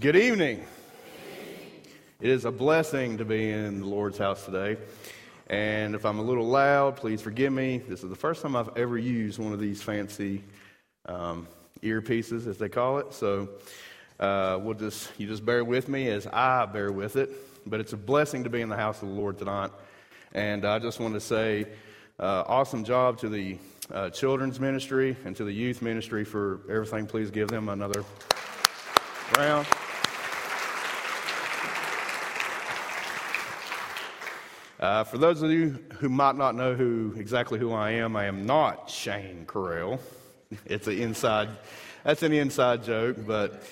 Good evening. It is a blessing to be in the Lord's house today. And if I'm a little loud, please forgive me. This is the first time I've ever used one of these fancy um, earpieces, as they call it. So uh, we'll just you just bear with me as I bear with it. But it's a blessing to be in the house of the Lord tonight. And I just want to say, uh, awesome job to the uh, children's ministry and to the youth ministry for everything. Please give them another round. Uh, for those of you who might not know who exactly who I am, I am not Shane Carell. It's an inside, that's an inside joke, but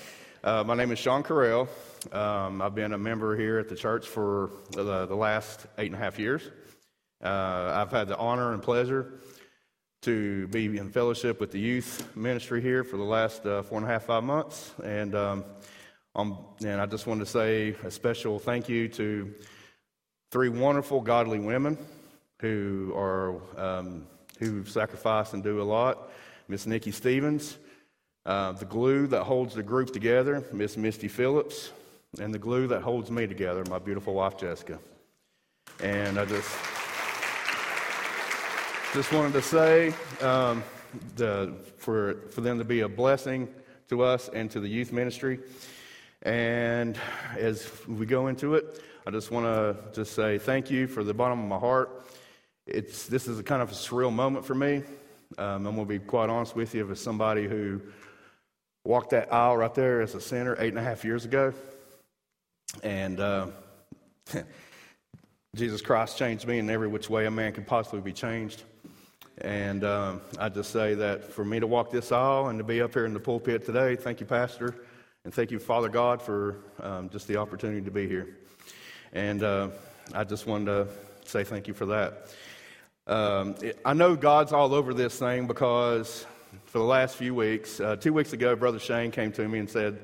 uh, my name is Sean Carell. Um, I've been a member here at the church for the, the last eight and a half years. Uh, I've had the honor and pleasure to be in fellowship with the youth ministry here for the last uh, four and a half, five months. And, um, and I just wanted to say a special thank you to three wonderful, godly women who are um, who sacrifice and do a lot. Miss Nikki Stevens, uh, the glue that holds the group together, Miss Misty Phillips, and the glue that holds me together, my beautiful wife Jessica. And I just just wanted to say um, the, for for them to be a blessing to us and to the youth ministry. And as we go into it, I just want to just say thank you for the bottom of my heart. It's, this is a kind of a surreal moment for me. Um, I'm going to be quite honest with you. As somebody who walked that aisle right there as a sinner eight and a half years ago, and uh, Jesus Christ changed me in every which way a man could possibly be changed. And um, I just say that for me to walk this aisle and to be up here in the pulpit today, thank you, Pastor, and thank you, Father God, for um, just the opportunity to be here. And uh, I just wanted to say thank you for that. Um, it, I know God's all over this thing because for the last few weeks, uh, two weeks ago, Brother Shane came to me and said,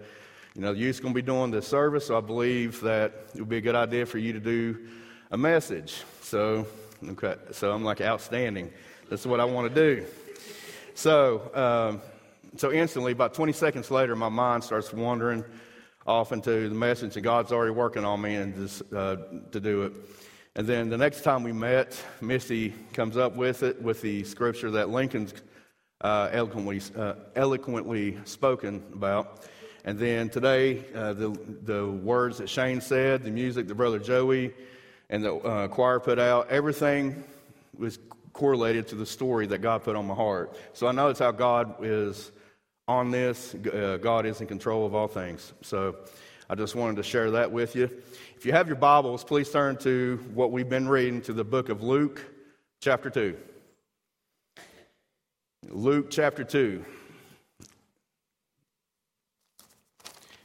You know, the youth's going to be doing this service, so I believe that it would be a good idea for you to do a message. So, okay, so I'm like, outstanding. That's what I want to do. So, um, so instantly, about 20 seconds later, my mind starts wandering off into the message, and God's already working on me and just, uh, to do it. And then the next time we met, Misty comes up with it with the scripture that Lincoln's uh, eloquently, uh, eloquently spoken about. And then today, uh, the, the words that Shane said, the music that Brother Joey and the uh, choir put out, everything was correlated to the story that God put on my heart. So I know it's how God is on this. Uh, God is in control of all things. So I just wanted to share that with you. If you have your Bibles, please turn to what we've been reading to the book of Luke, chapter 2. Luke chapter 2.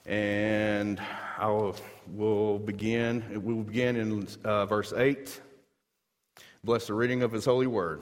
And I will we'll begin, we will begin in uh, verse 8. Bless the reading of his holy word.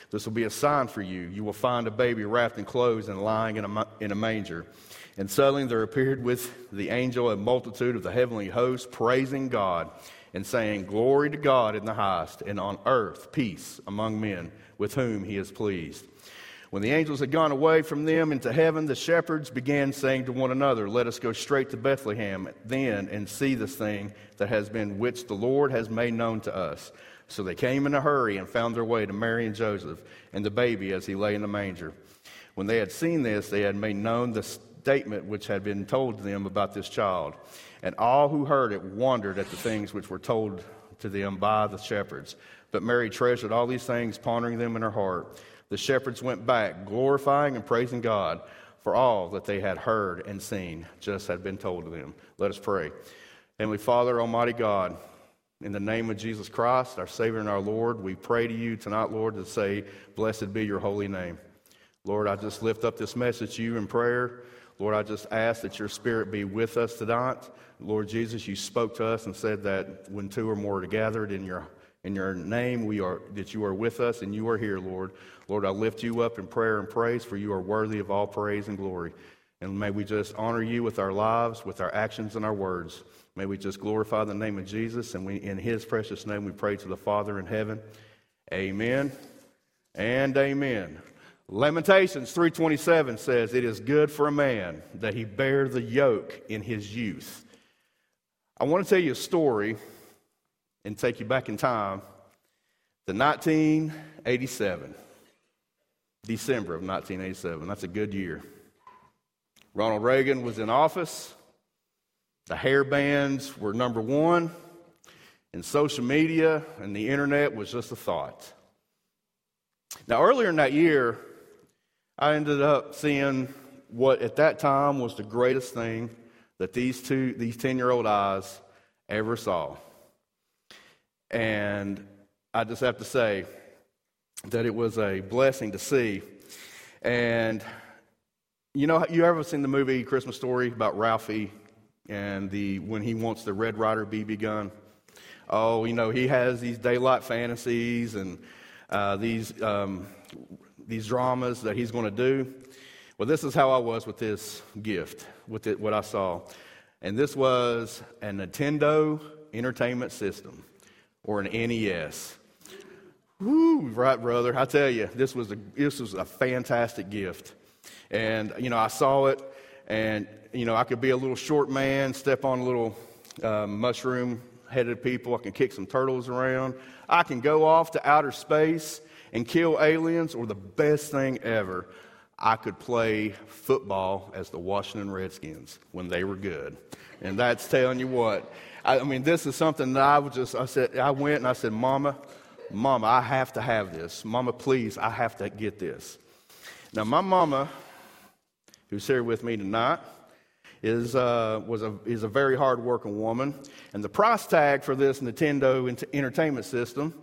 This will be a sign for you. You will find a baby wrapped in clothes and lying in a, in a manger. And suddenly there appeared with the angel a multitude of the heavenly host, praising God and saying, Glory to God in the highest, and on earth peace among men with whom he is pleased. When the angels had gone away from them into heaven, the shepherds began saying to one another, Let us go straight to Bethlehem then and see this thing that has been which the Lord has made known to us. So they came in a hurry and found their way to Mary and Joseph and the baby as he lay in the manger. When they had seen this, they had made known the statement which had been told to them about this child. And all who heard it wondered at the things which were told to them by the shepherds. But Mary treasured all these things, pondering them in her heart. The shepherds went back, glorifying and praising God for all that they had heard and seen, just had been told to them. Let us pray. Heavenly Father, Almighty God, in the name of Jesus Christ, our Savior and our Lord, we pray to you tonight, Lord, to say, Blessed be your holy name. Lord, I just lift up this message to you in prayer. Lord, I just ask that your spirit be with us tonight. Lord Jesus, you spoke to us and said that when two or more are gathered in your in your name, we are that you are with us and you are here, Lord. Lord, I lift you up in prayer and praise, for you are worthy of all praise and glory. And may we just honor you with our lives, with our actions and our words. May we just glorify the name of Jesus, and we, in his precious name we pray to the Father in heaven. Amen and amen. Lamentations 3:27 says, "It is good for a man that he bear the yoke in his youth." I want to tell you a story and take you back in time to 1987. December of 1987. That's a good year. Ronald Reagan was in office. The hair bands were number one. And social media and the internet was just a thought. Now, earlier in that year, I ended up seeing what at that time was the greatest thing that these two, these 10 year old eyes ever saw. And I just have to say that it was a blessing to see. And you know, you ever seen the movie Christmas Story about Ralphie and the when he wants the Red Ryder BB gun? Oh, you know, he has these daylight fantasies and uh, these um, these dramas that he's going to do. Well, this is how I was with this gift, with it, what I saw, and this was a Nintendo Entertainment System or an NES. Woo, right, brother. I tell you, this was a this was a fantastic gift. And, you know, I saw it, and, you know, I could be a little short man, step on a little uh, mushroom headed people. I can kick some turtles around. I can go off to outer space and kill aliens, or the best thing ever, I could play football as the Washington Redskins when they were good. And that's telling you what. I, I mean, this is something that I was just, I said, I went and I said, Mama, Mama, I have to have this. Mama, please, I have to get this. Now, my mama who's here with me tonight, is, uh, was a, is a very hard-working woman. And the price tag for this Nintendo entertainment system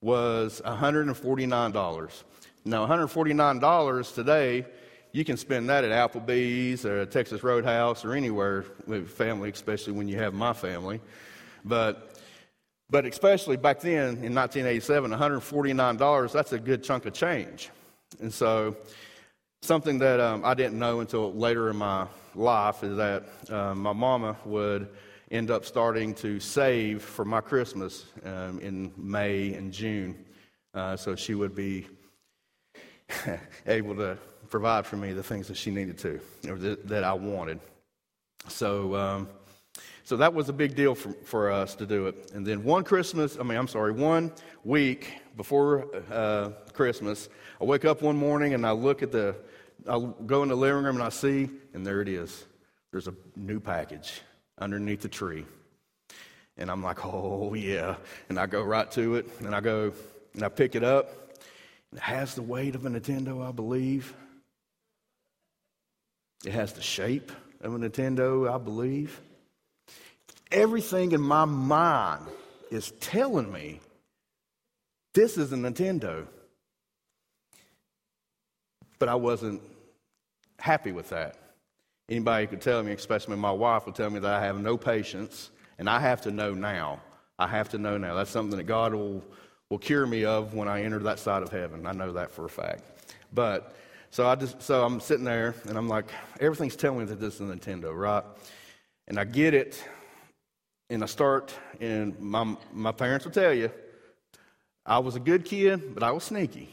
was $149. Now, $149 today, you can spend that at Applebee's or Texas Roadhouse or anywhere with family, especially when you have my family. But, but especially back then in 1987, $149, that's a good chunk of change. And so Something that um, I didn't know until later in my life is that um, my mama would end up starting to save for my Christmas um, in May and June. Uh, so she would be able to provide for me the things that she needed to, or th- that I wanted. So, um, so that was a big deal for, for us to do it. And then one Christmas, I mean, I'm sorry, one week before uh, Christmas, I wake up one morning and I look at the I'll go in the living room and I see, and there it is. There's a new package underneath the tree. And I'm like, oh, yeah. And I go right to it, and I go and I pick it up. It has the weight of a Nintendo, I believe. It has the shape of a Nintendo, I believe. Everything in my mind is telling me this is a Nintendo. But I wasn't happy with that. Anybody could tell me, especially my wife, would tell me that I have no patience, and I have to know now. I have to know now. That's something that God will, will cure me of when I enter that side of heaven. I know that for a fact. But so I just so I'm sitting there and I'm like, everything's telling me that this is a Nintendo, right? And I get it, and I start, and my my parents will tell you, I was a good kid, but I was sneaky.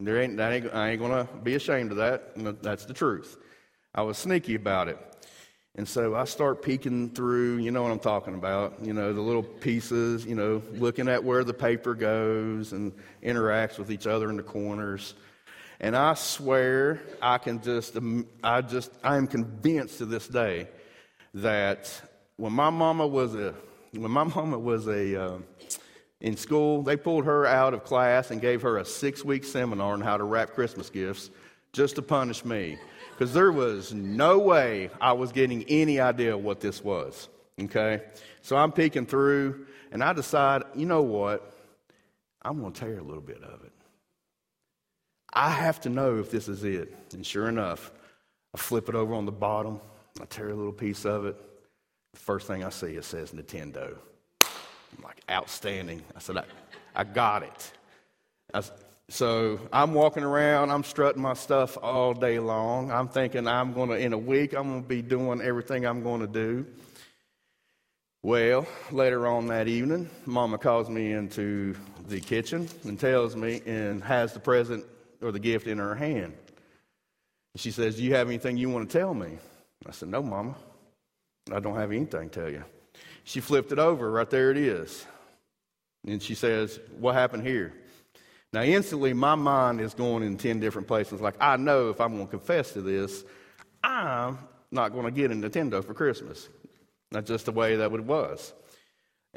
There ain't, that ain't, I ain't going to be ashamed of that. That's the truth. I was sneaky about it. And so I start peeking through, you know what I'm talking about, you know, the little pieces, you know, looking at where the paper goes and interacts with each other in the corners. And I swear, I can just, I just, I am convinced to this day that when my mama was a, when my mama was a, uh, in school, they pulled her out of class and gave her a six week seminar on how to wrap Christmas gifts just to punish me. Because there was no way I was getting any idea what this was. Okay? So I'm peeking through and I decide, you know what? I'm going to tear a little bit of it. I have to know if this is it. And sure enough, I flip it over on the bottom. I tear a little piece of it. First thing I see, it says Nintendo. I'm like, outstanding. I said, I, I got it. I, so I'm walking around, I'm strutting my stuff all day long. I'm thinking I'm going to, in a week, I'm going to be doing everything I'm going to do. Well, later on that evening, Mama calls me into the kitchen and tells me and has the present or the gift in her hand. She says, Do you have anything you want to tell me? I said, No, Mama. I don't have anything to tell you. She flipped it over. Right there it is. And she says, What happened here? Now, instantly, my mind is going in 10 different places. Like, I know if I'm going to confess to this, I'm not going to get a Nintendo for Christmas. That's just the way that it was.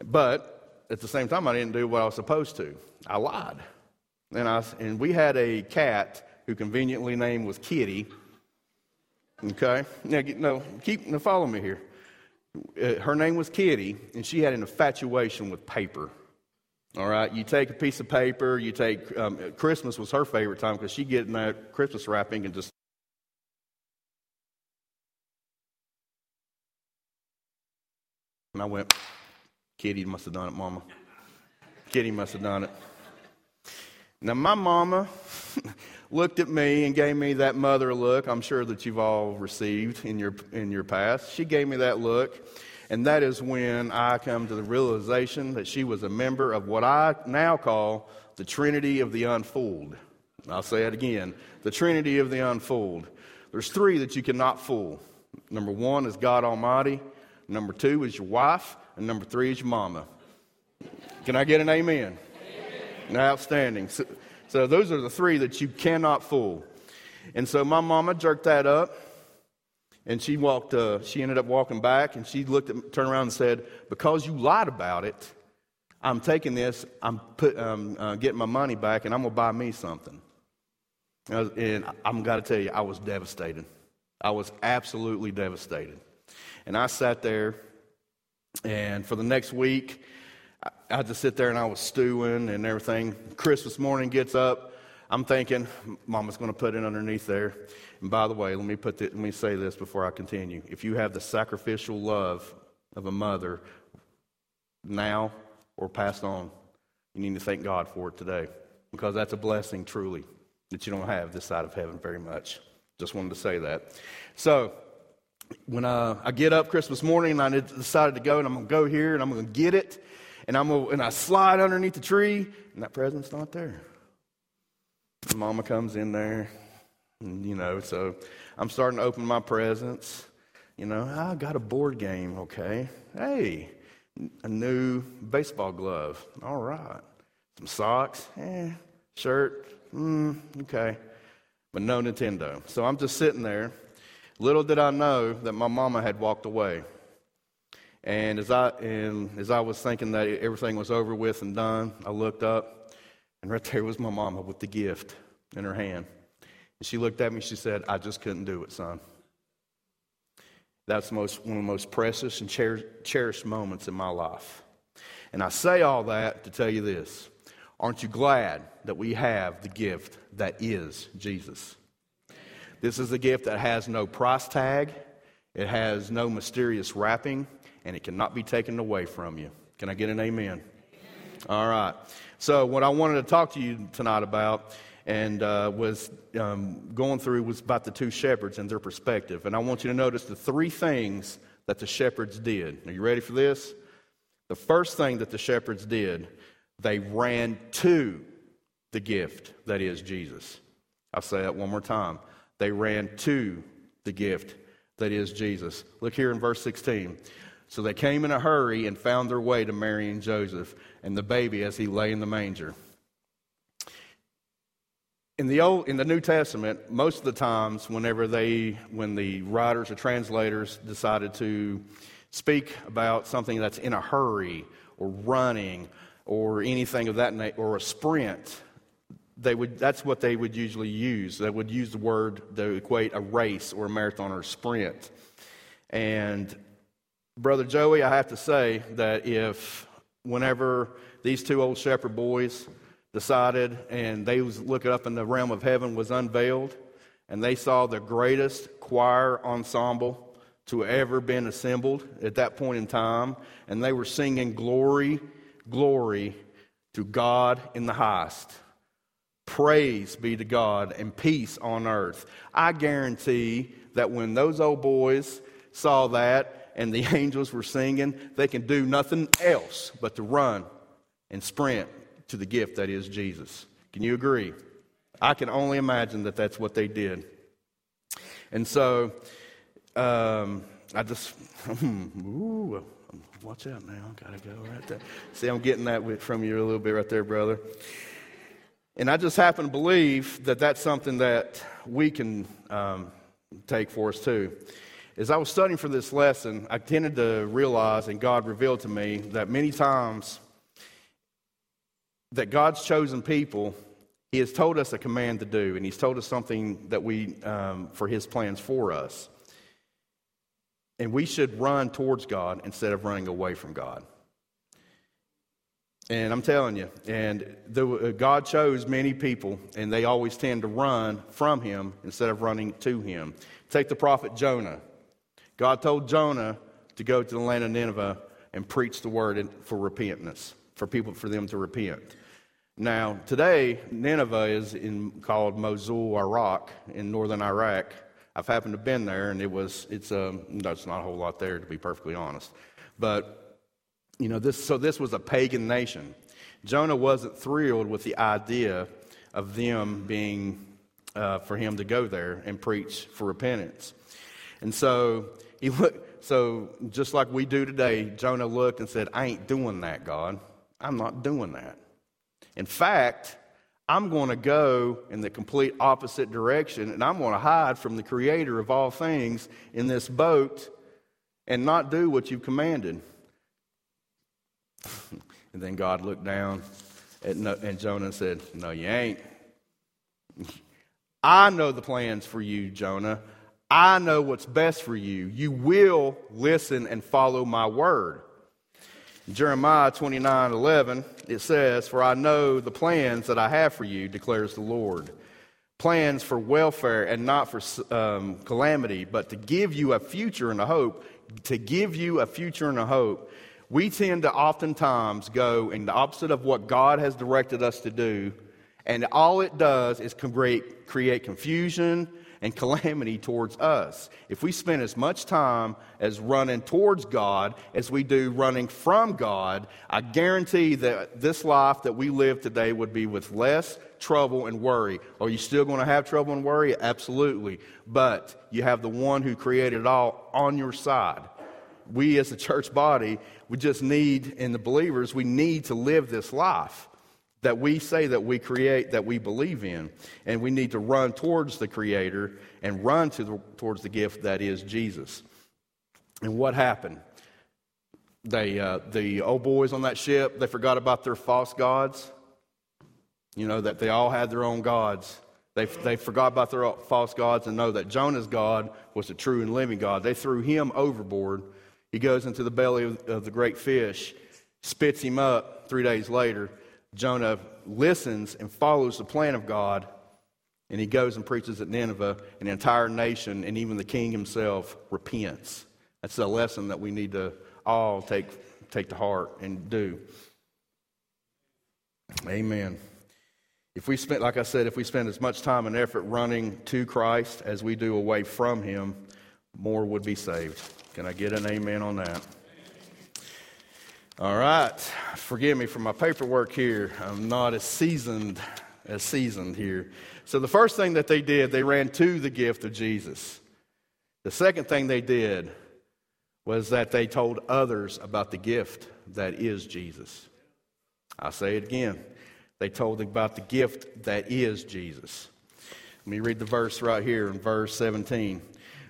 But at the same time, I didn't do what I was supposed to. I lied. And, I, and we had a cat who conveniently named was Kitty. Okay? Now, no, keep, now follow me here. Uh, her name was Kitty, and she had an infatuation with paper. All right, you take a piece of paper, you take, um, Christmas was her favorite time because she'd get in that Christmas wrapping and just. And I went, Kitty must have done it, Mama. Kitty must have done it. Now, my mama looked at me and gave me that mother look I'm sure that you've all received in your, in your past. She gave me that look. And that is when I come to the realization that she was a member of what I now call the Trinity of the Unfooled. I'll say it again the Trinity of the Unfooled. There's three that you cannot fool. Number one is God Almighty, number two is your wife, and number three is your mama. Can I get an amen? Outstanding. So, so those are the three that you cannot fool. And so my mama jerked that up and she walked, uh, she ended up walking back and she looked at, turned around and said, Because you lied about it, I'm taking this, I'm put, um, uh, getting my money back, and I'm to buy me something. And, was, and I'm got to tell you, I was devastated. I was absolutely devastated. And I sat there, and for the next week, I, just sit there and I was stewing and everything. Christmas morning gets up. I'm thinking, Mama's going to put it underneath there. And by the way, let me, put the, let me say this before I continue. If you have the sacrificial love of a mother now or passed on, you need to thank God for it today because that's a blessing truly that you don't have this side of heaven very much. Just wanted to say that. So, when I, I get up Christmas morning and I decided to go and I'm going to go here and I'm going to get it and, I'm gonna, and I slide underneath the tree and that present's not there. Mama comes in there you know, so I'm starting to open my presents. You know, I got a board game, okay. Hey, a new baseball glove. All right. Some socks, eh, shirt, mm, okay. But no Nintendo. So I'm just sitting there. Little did I know that my mama had walked away. And as I and as I was thinking that everything was over with and done, I looked up, and right there was my mama with the gift in her hand. And she looked at me, she said, I just couldn't do it, son. That's most, one of the most precious and cherished moments in my life. And I say all that to tell you this Aren't you glad that we have the gift that is Jesus? This is a gift that has no price tag, it has no mysterious wrapping, and it cannot be taken away from you. Can I get an amen? All right. So, what I wanted to talk to you tonight about and uh, was um, going through was about the two shepherds and their perspective. And I want you to notice the three things that the shepherds did. Are you ready for this? The first thing that the shepherds did, they ran to the gift that is Jesus. I'll say that one more time. They ran to the gift that is Jesus. Look here in verse 16. So they came in a hurry and found their way to Mary and Joseph and the baby as he lay in the manger. In the old, in the New Testament, most of the times, whenever they, when the writers or translators decided to speak about something that's in a hurry or running or anything of that nature or a sprint, they would, that's what they would usually use. They would use the word to equate a race or a marathon or a sprint. And Brother Joey, I have to say that if whenever these two old shepherd boys decided and they was looking up in the realm of heaven was unveiled and they saw the greatest choir ensemble to ever been assembled at that point in time, and they were singing glory, glory to God in the highest. Praise be to God and peace on earth. I guarantee that when those old boys saw that and the angels were singing, they can do nothing else but to run and sprint to the gift that is Jesus. Can you agree? I can only imagine that that's what they did. And so, um, I just, ooh, watch out now. I gotta go right there. See, I'm getting that from you a little bit right there, brother. And I just happen to believe that that's something that we can um, take for us too. As I was studying for this lesson, I tended to realize, and God revealed to me, that many times that God's chosen people, He has told us a command to do, and He's told us something that we, um, for His plans for us. And we should run towards God instead of running away from God. And I'm telling you, and the, uh, God chose many people, and they always tend to run from Him instead of running to Him. Take the prophet Jonah. God told Jonah to go to the land of Nineveh and preach the word for repentance, for people, for them to repent. Now, today, Nineveh is in, called Mosul, Iraq, in northern Iraq. I've happened to have been there, and it was, it's, um, no, not a whole lot there, to be perfectly honest. But, you know, this, so this was a pagan nation. Jonah wasn't thrilled with the idea of them being, uh, for him to go there and preach for repentance. And so he looked, so just like we do today, Jonah looked and said, I ain't doing that, God. I'm not doing that. In fact, I'm going to go in the complete opposite direction and I'm going to hide from the creator of all things in this boat and not do what you've commanded. and then God looked down at, and Jonah said, No, you ain't. I know the plans for you, Jonah. I know what's best for you. You will listen and follow my word. Jeremiah 29 11, it says, For I know the plans that I have for you, declares the Lord. Plans for welfare and not for um, calamity, but to give you a future and a hope. To give you a future and a hope. We tend to oftentimes go in the opposite of what God has directed us to do, and all it does is create, create confusion and calamity towards us. If we spend as much time as running towards God as we do running from God, I guarantee that this life that we live today would be with less trouble and worry. Are you still going to have trouble and worry? Absolutely. But you have the one who created it all on your side. We as a church body, we just need, and the believers, we need to live this life that we say that we create, that we believe in. And we need to run towards the Creator and run to the, towards the gift that is Jesus. And what happened? They, uh, the old boys on that ship, they forgot about their false gods. You know, that they all had their own gods. They, they forgot about their false gods and know that Jonah's God was the true and living God. They threw him overboard. He goes into the belly of, of the great fish, spits him up three days later Jonah listens and follows the plan of God, and he goes and preaches at Nineveh, and the entire nation and even the king himself repents. That's a lesson that we need to all take, take to heart and do. Amen. If we spent, like I said, if we spend as much time and effort running to Christ as we do away from Him, more would be saved. Can I get an amen on that? All right. Forgive me for my paperwork here. I'm not as seasoned as seasoned here. So the first thing that they did, they ran to the gift of Jesus. The second thing they did was that they told others about the gift that is Jesus. I'll say it again. They told about the gift that is Jesus. Let me read the verse right here in verse 17.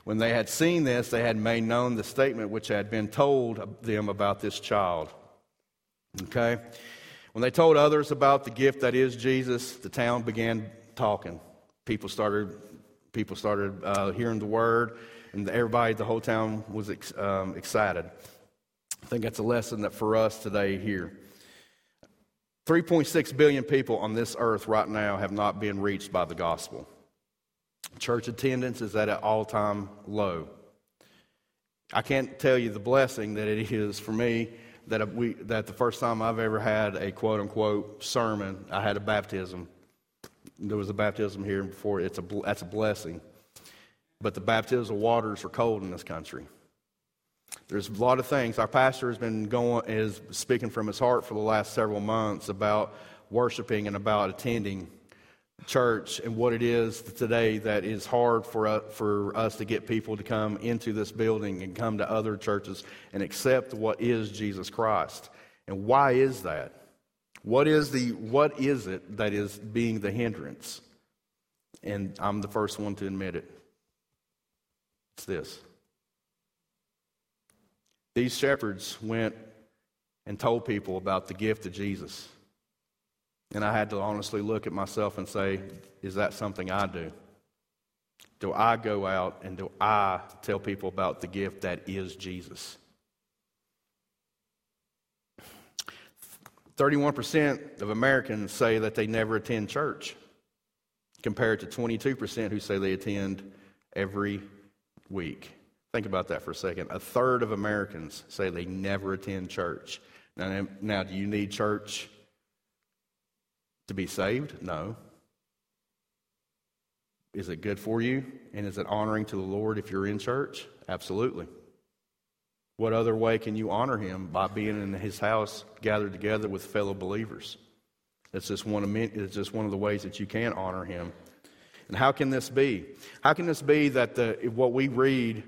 When they had seen this, they had made known the statement which had been told them about this child. Okay? When they told others about the gift that is Jesus, the town began talking. People started, people started uh, hearing the word, and everybody, the whole town was ex- um, excited. I think that's a lesson that for us today here. 3.6 billion people on this earth right now have not been reached by the gospel. Church attendance is at an all time low. I can't tell you the blessing that it is for me that, we, that the first time I've ever had a quote unquote sermon, I had a baptism. There was a baptism here before. It's a, that's a blessing. But the baptismal waters are cold in this country. There's a lot of things. Our pastor has been going, is speaking from his heart for the last several months about worshiping and about attending church and what it is today that is hard for us, for us to get people to come into this building and come to other churches and accept what is Jesus Christ. And why is that? What is, the, what is it that is being the hindrance? And I'm the first one to admit it. It's this. These shepherds went and told people about the gift of Jesus. And I had to honestly look at myself and say, is that something I do? Do I go out and do I tell people about the gift that is Jesus? 31% of Americans say that they never attend church, compared to 22% who say they attend every week. Think about that for a second. A third of Americans say they never attend church. Now, now do you need church to be saved? No. Is it good for you? And is it honoring to the Lord if you're in church? Absolutely. What other way can you honor him by being in his house gathered together with fellow believers? It's just one of, it's just one of the ways that you can honor him. And how can this be? How can this be that the, what we read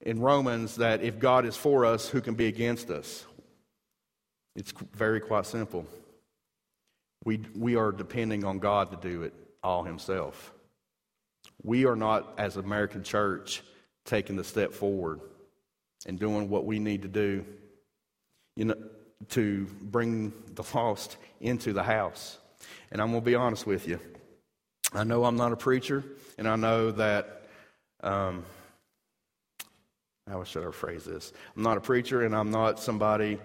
in Romans that if God is for us, who can be against us? It's very quite simple. We, we are depending on God to do it all Himself. We are not, as American church, taking the step forward and doing what we need to do you know, to bring the lost into the house. And I'm going to be honest with you. I know I'm not a preacher, and I know that, um, how should I phrase this? I'm not a preacher, and I'm not somebody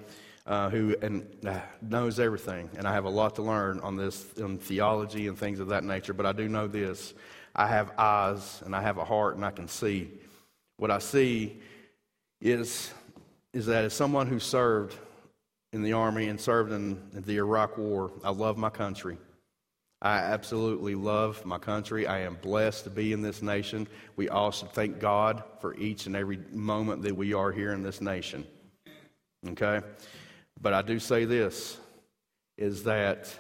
uh, who and uh, knows everything, and I have a lot to learn on this in theology and things of that nature. But I do know this: I have eyes and I have a heart, and I can see. What I see is is that as someone who served in the army and served in the Iraq War, I love my country. I absolutely love my country. I am blessed to be in this nation. We all should thank God for each and every moment that we are here in this nation. Okay? But I do say this is that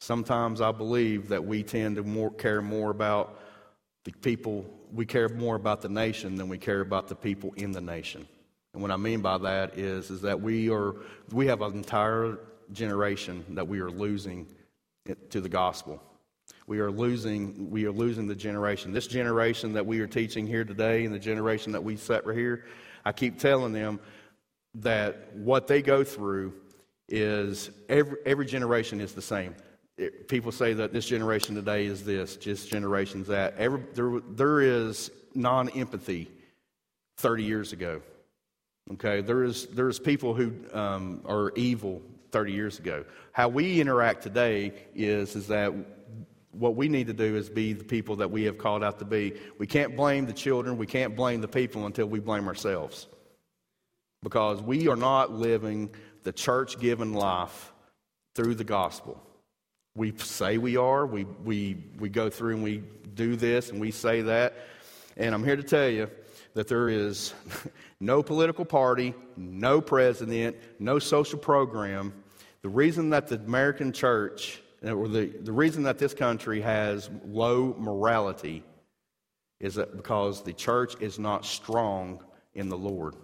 sometimes I believe that we tend to more, care more about the people, we care more about the nation than we care about the people in the nation. And what I mean by that is, is that we are we have an entire generation that we are losing to the gospel. We are losing we are losing the generation. This generation that we are teaching here today and the generation that we set right here, I keep telling them that what they go through is every, every generation is the same. It, people say that this generation today is this, just generations that. Every, there, there is non empathy 30 years ago. Okay, there is there's people who um, are evil 30 years ago. How we interact today is is that what we need to do is be the people that we have called out to be. We can't blame the children, we can't blame the people until we blame ourselves. Because we are not living the church given life through the gospel. We say we are, we, we, we go through and we do this and we say that. And I'm here to tell you that there is no political party, no president, no social program. The reason that the American church, or the, the reason that this country has low morality is that because the church is not strong in the Lord.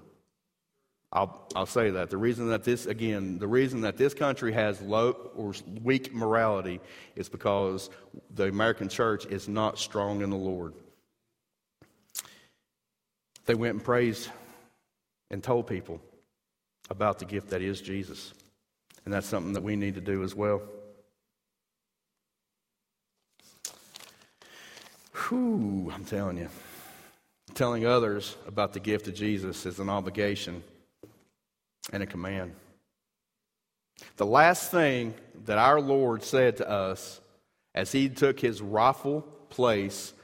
I'll, I'll say that. The reason that this, again, the reason that this country has low or weak morality is because the American church is not strong in the Lord. They went and praised and told people about the gift that is Jesus. And that's something that we need to do as well. Whew, I'm telling you. Telling others about the gift of Jesus is an obligation and a command. The last thing that our Lord said to us as he took his rightful place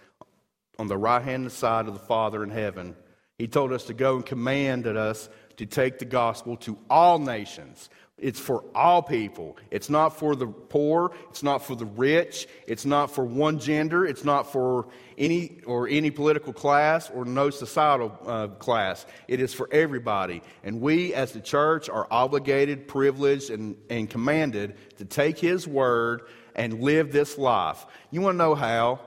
on the right hand side of the Father in heaven. He told us to go and commanded us to take the gospel to all nations. It's for all people. It's not for the poor. It's not for the rich. It's not for one gender. It's not for any or any political class or no societal uh, class. It is for everybody. And we, as the church, are obligated, privileged, and, and commanded to take His word and live this life. You want to know how?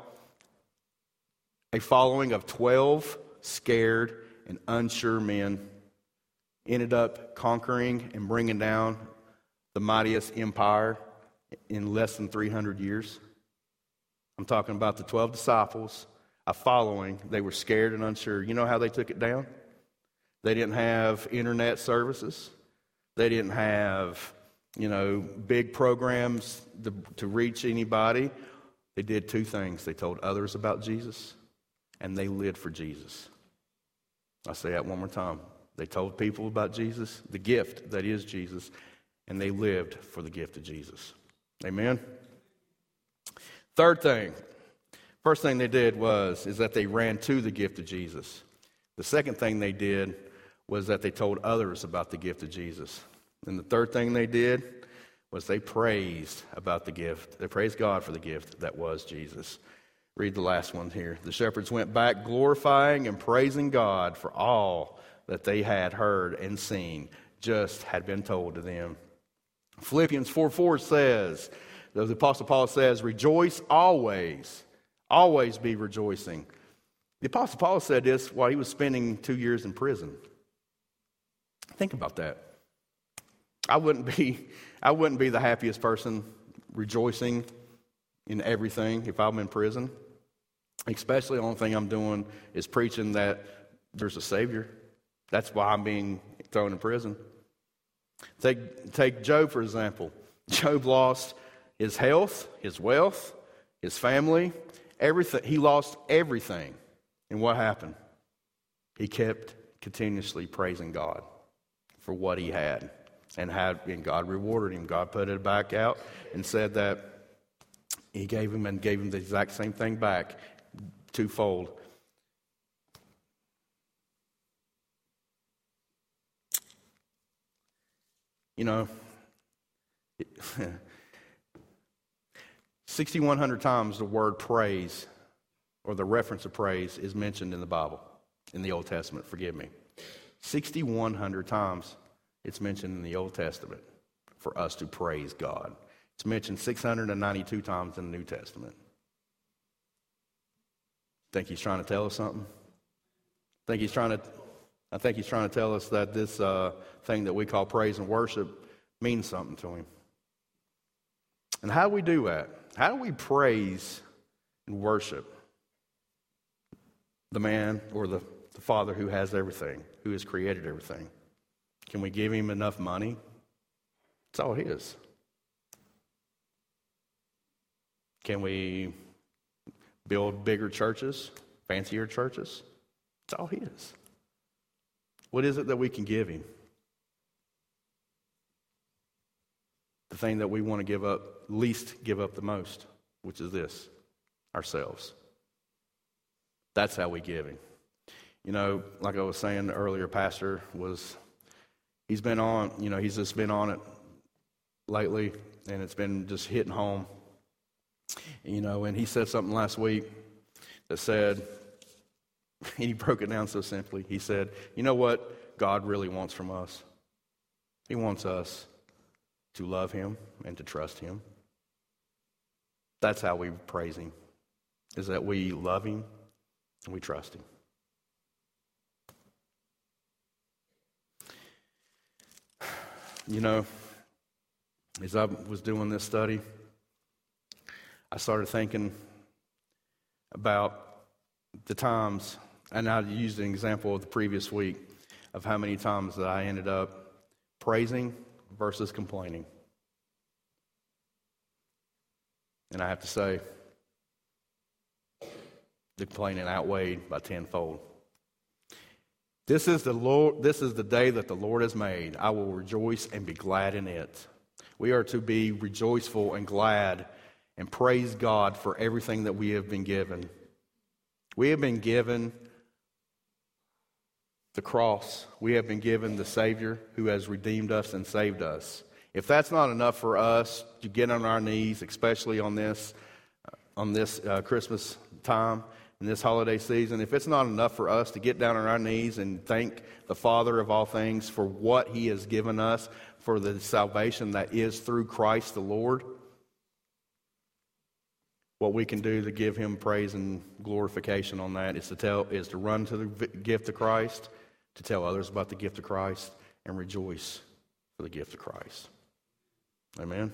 A following of 12 scared and unsure men ended up conquering and bringing down the mightiest empire in less than 300 years. I'm talking about the 12 disciples, a following. They were scared and unsure. You know how they took it down? They didn't have internet services. They didn't have, you know, big programs to, to reach anybody. They did two things. They told others about Jesus, and they lived for Jesus. I'll say that one more time. They told people about Jesus, the gift that is Jesus, and they lived for the gift of Jesus. Amen. Third thing, first thing they did was is that they ran to the gift of Jesus. The second thing they did was that they told others about the gift of Jesus. And the third thing they did was they praised about the gift. They praised God for the gift that was Jesus. Read the last one here. The shepherds went back glorifying and praising God for all that they had heard and seen, just had been told to them. Philippians 4 4 says, the Apostle Paul says, Rejoice always, always be rejoicing. The Apostle Paul said this while he was spending two years in prison. Think about that. I wouldn't be, I wouldn't be the happiest person rejoicing in everything if I'm in prison. Especially the only thing I'm doing is preaching that there's a Savior. That's why I'm being thrown in prison. Take, take Job, for example. Job lost his health, his wealth, his family, everything. He lost everything. And what happened? He kept continuously praising God for what he had. And, had, and God rewarded him. God put it back out and said that he gave him and gave him the exact same thing back, twofold. You know, 6,100 times the word praise or the reference of praise is mentioned in the Bible, in the Old Testament, forgive me. 6,100 times it's mentioned in the Old Testament for us to praise God. It's mentioned 692 times in the New Testament. Think he's trying to tell us something? Think he's trying to I think he's trying to tell us that this uh, thing that we call praise and worship means something to him. And how do we do that? How do we praise and worship the man or the, the Father who has everything, who has created everything? Can we give him enough money? It's all his. Can we build bigger churches, fancier churches? It's all his. What is it that we can give him? The thing that we want to give up, least give up the most, which is this ourselves. That's how we give him. You know, like I was saying earlier, Pastor was, he's been on, you know, he's just been on it lately, and it's been just hitting home. You know, and he said something last week that said, And he broke it down so simply. He said, You know what God really wants from us? He wants us to love Him and to trust Him. That's how we praise Him, is that we love Him and we trust Him. You know, as I was doing this study, I started thinking about the times and I used an example of the previous week of how many times that I ended up praising versus complaining. And I have to say, the complaining outweighed by tenfold. This is the Lord, this is the day that the Lord has made. I will rejoice and be glad in it. We are to be rejoiceful and glad and praise God for everything that we have been given. We have been given the cross. We have been given the Savior who has redeemed us and saved us. If that's not enough for us to get on our knees, especially on this, uh, on this uh, Christmas time and this holiday season, if it's not enough for us to get down on our knees and thank the Father of all things for what He has given us, for the salvation that is through Christ the Lord, what we can do to give Him praise and glorification on that is to tell is to run to the gift of Christ to tell others about the gift of Christ and rejoice for the gift of Christ. Amen.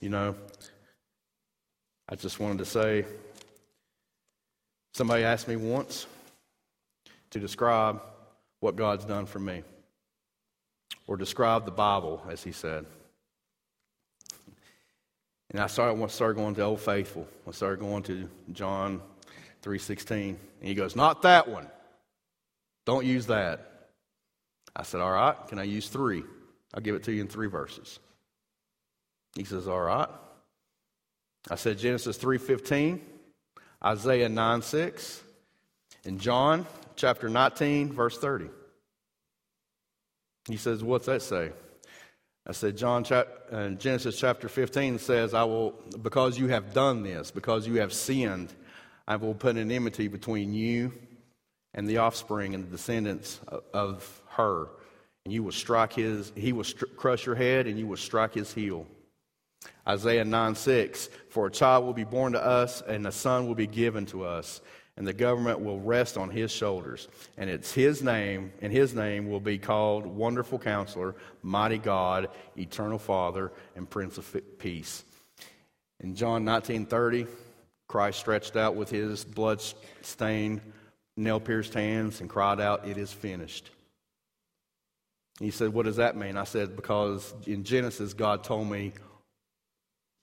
You know, I just wanted to say somebody asked me once to describe what God's done for me, or describe the Bible, as he said. And I started, I started going to Old Faithful. I started going to John 3.16. And he goes, not that one. Don't use that. I said, all right, can I use three? I'll give it to you in three verses. He says, all right. I said Genesis 3.15, Isaiah 9.6, and John chapter 19, verse 30. He says, what's that say? I said, John, chapter uh, Genesis chapter 15 says, I will, because you have done this, because you have sinned, I will put an enmity between you and the offspring and the descendants of her. And you will strike his, he will crush your head and you will strike his heel. Isaiah 9 6, for a child will be born to us and a son will be given to us and the government will rest on his shoulders. And it's his name, and his name will be called Wonderful Counselor, Mighty God, Eternal Father, and Prince of Peace. In John 19:30, Christ stretched out with his blood stained, nail pierced hands and cried out, It is finished. He said, What does that mean? I said, Because in Genesis, God told me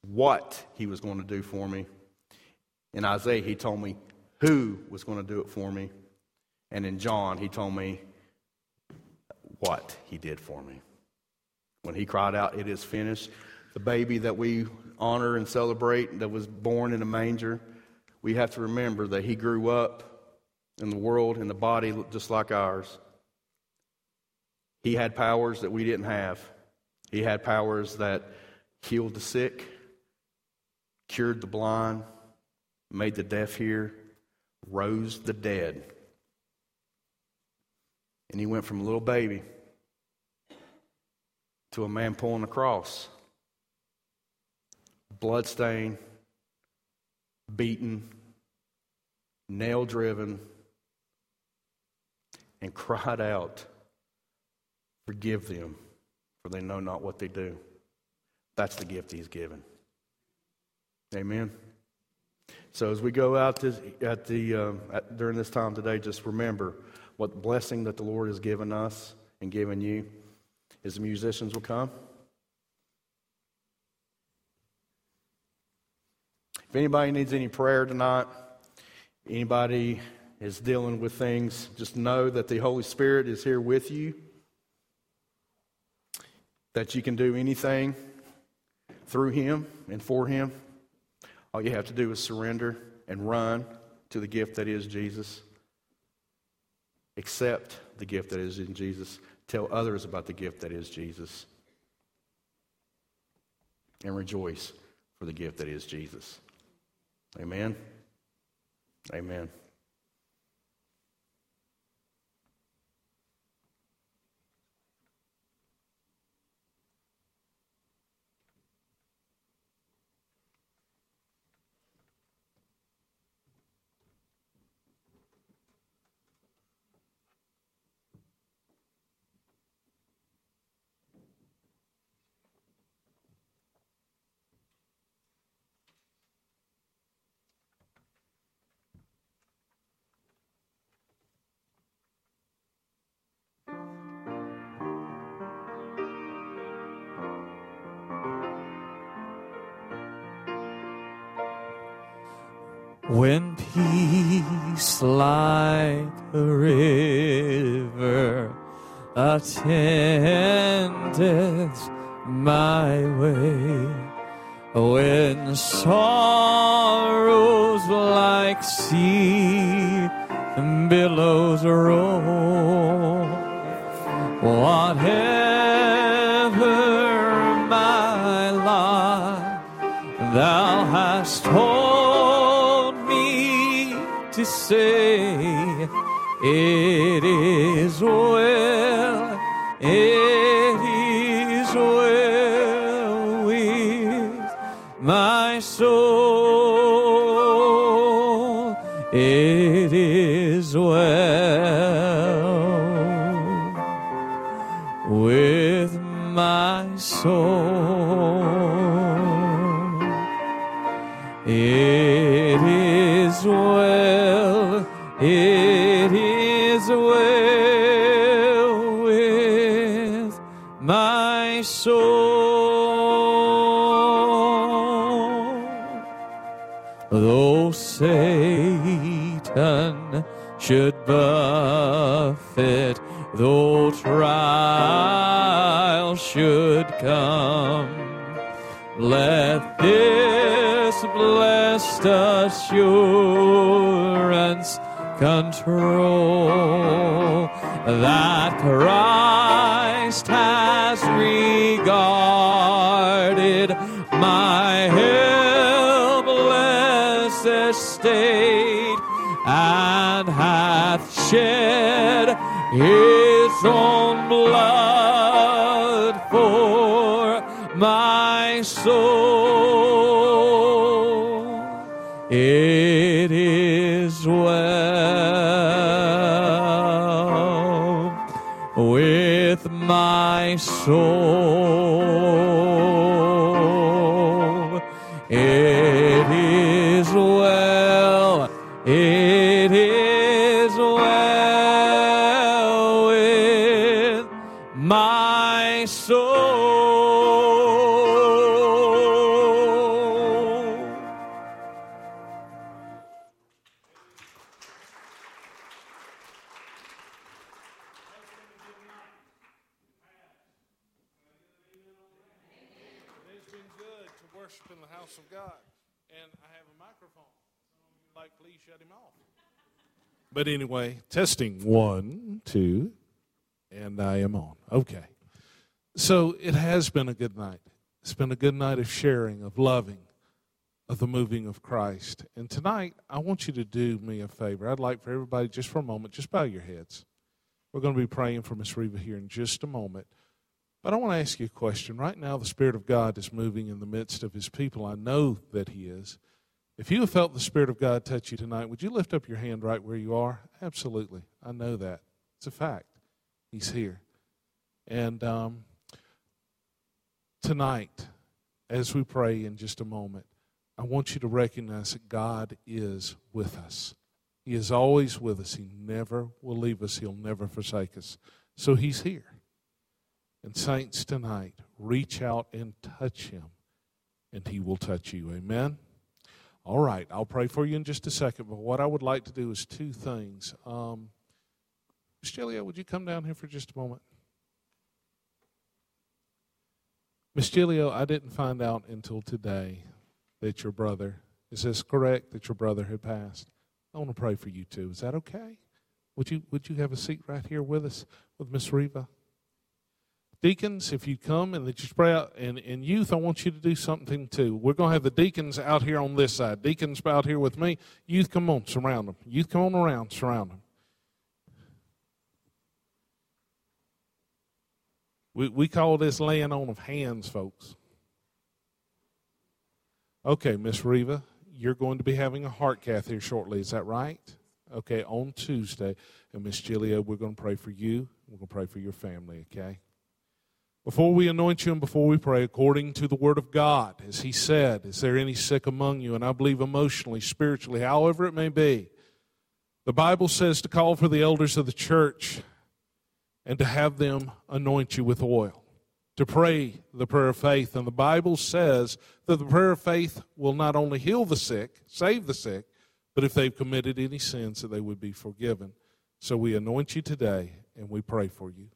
what he was going to do for me. In Isaiah, he told me who was going to do it for me. And in John, he told me what he did for me. When he cried out, It is finished, the baby that we honor and celebrate that was born in a manger, we have to remember that he grew up in the world in the body just like ours. He had powers that we didn't have. He had powers that healed the sick, cured the blind, made the deaf hear, rose the dead. And he went from a little baby to a man pulling a cross bloodstained, beaten, nail driven, and cried out, Forgive them, for they know not what they do. That's the gift he's given. Amen. So as we go out this, at the um, at, during this time today, just remember what blessing that the Lord has given us and given you. As the musicians will come. If anybody needs any prayer tonight, anybody is dealing with things, just know that the Holy Spirit is here with you, that you can do anything through Him and for Him. All you have to do is surrender and run to the gift that is Jesus. Accept the gift that is in Jesus. Tell others about the gift that is Jesus. And rejoice for the gift that is Jesus. Amen. Amen. When peace like a river attendeth my way, when sorrows like sea billows roll. Whatever to say, it is well, should buffet, though trial should come, let this blessed assurance control that Christ his own blood for my soul. It is well with my soul. Anyway, testing one, two, and I am on. Okay. So it has been a good night. It's been a good night of sharing, of loving, of the moving of Christ. And tonight, I want you to do me a favor. I'd like for everybody, just for a moment, just bow your heads. We're going to be praying for Miss Reva here in just a moment. But I want to ask you a question. Right now, the Spirit of God is moving in the midst of His people. I know that He is. If you have felt the Spirit of God touch you tonight, would you lift up your hand right where you are? Absolutely. I know that. It's a fact. He's here. And um, tonight, as we pray in just a moment, I want you to recognize that God is with us. He is always with us. He never will leave us, He'll never forsake us. So He's here. And, saints, tonight, reach out and touch Him, and He will touch you. Amen. All right, I'll pray for you in just a second, but what I would like to do is two things. Um, Miss Julia, would you come down here for just a moment? Miss Julia, I didn't find out until today that your brother, is this correct, that your brother had passed? I want to pray for you too. Is that okay? Would you, would you have a seat right here with us, with Miss Reva? Deacons, if you come and that you spread out, and, and youth, I want you to do something too. We're going to have the deacons out here on this side. Deacons out here with me. Youth, come on, surround them. Youth, come on around, surround them. We, we call this laying on of hands, folks. Okay, Miss Reva, you're going to be having a heart cath here shortly. Is that right? Okay, on Tuesday. And Miss Julia, we're going to pray for you. We're going to pray for your family, okay? Before we anoint you and before we pray, according to the Word of God, as He said, is there any sick among you? And I believe emotionally, spiritually, however it may be, the Bible says to call for the elders of the church and to have them anoint you with oil, to pray the prayer of faith. And the Bible says that the prayer of faith will not only heal the sick, save the sick, but if they've committed any sins, that they would be forgiven. So we anoint you today and we pray for you.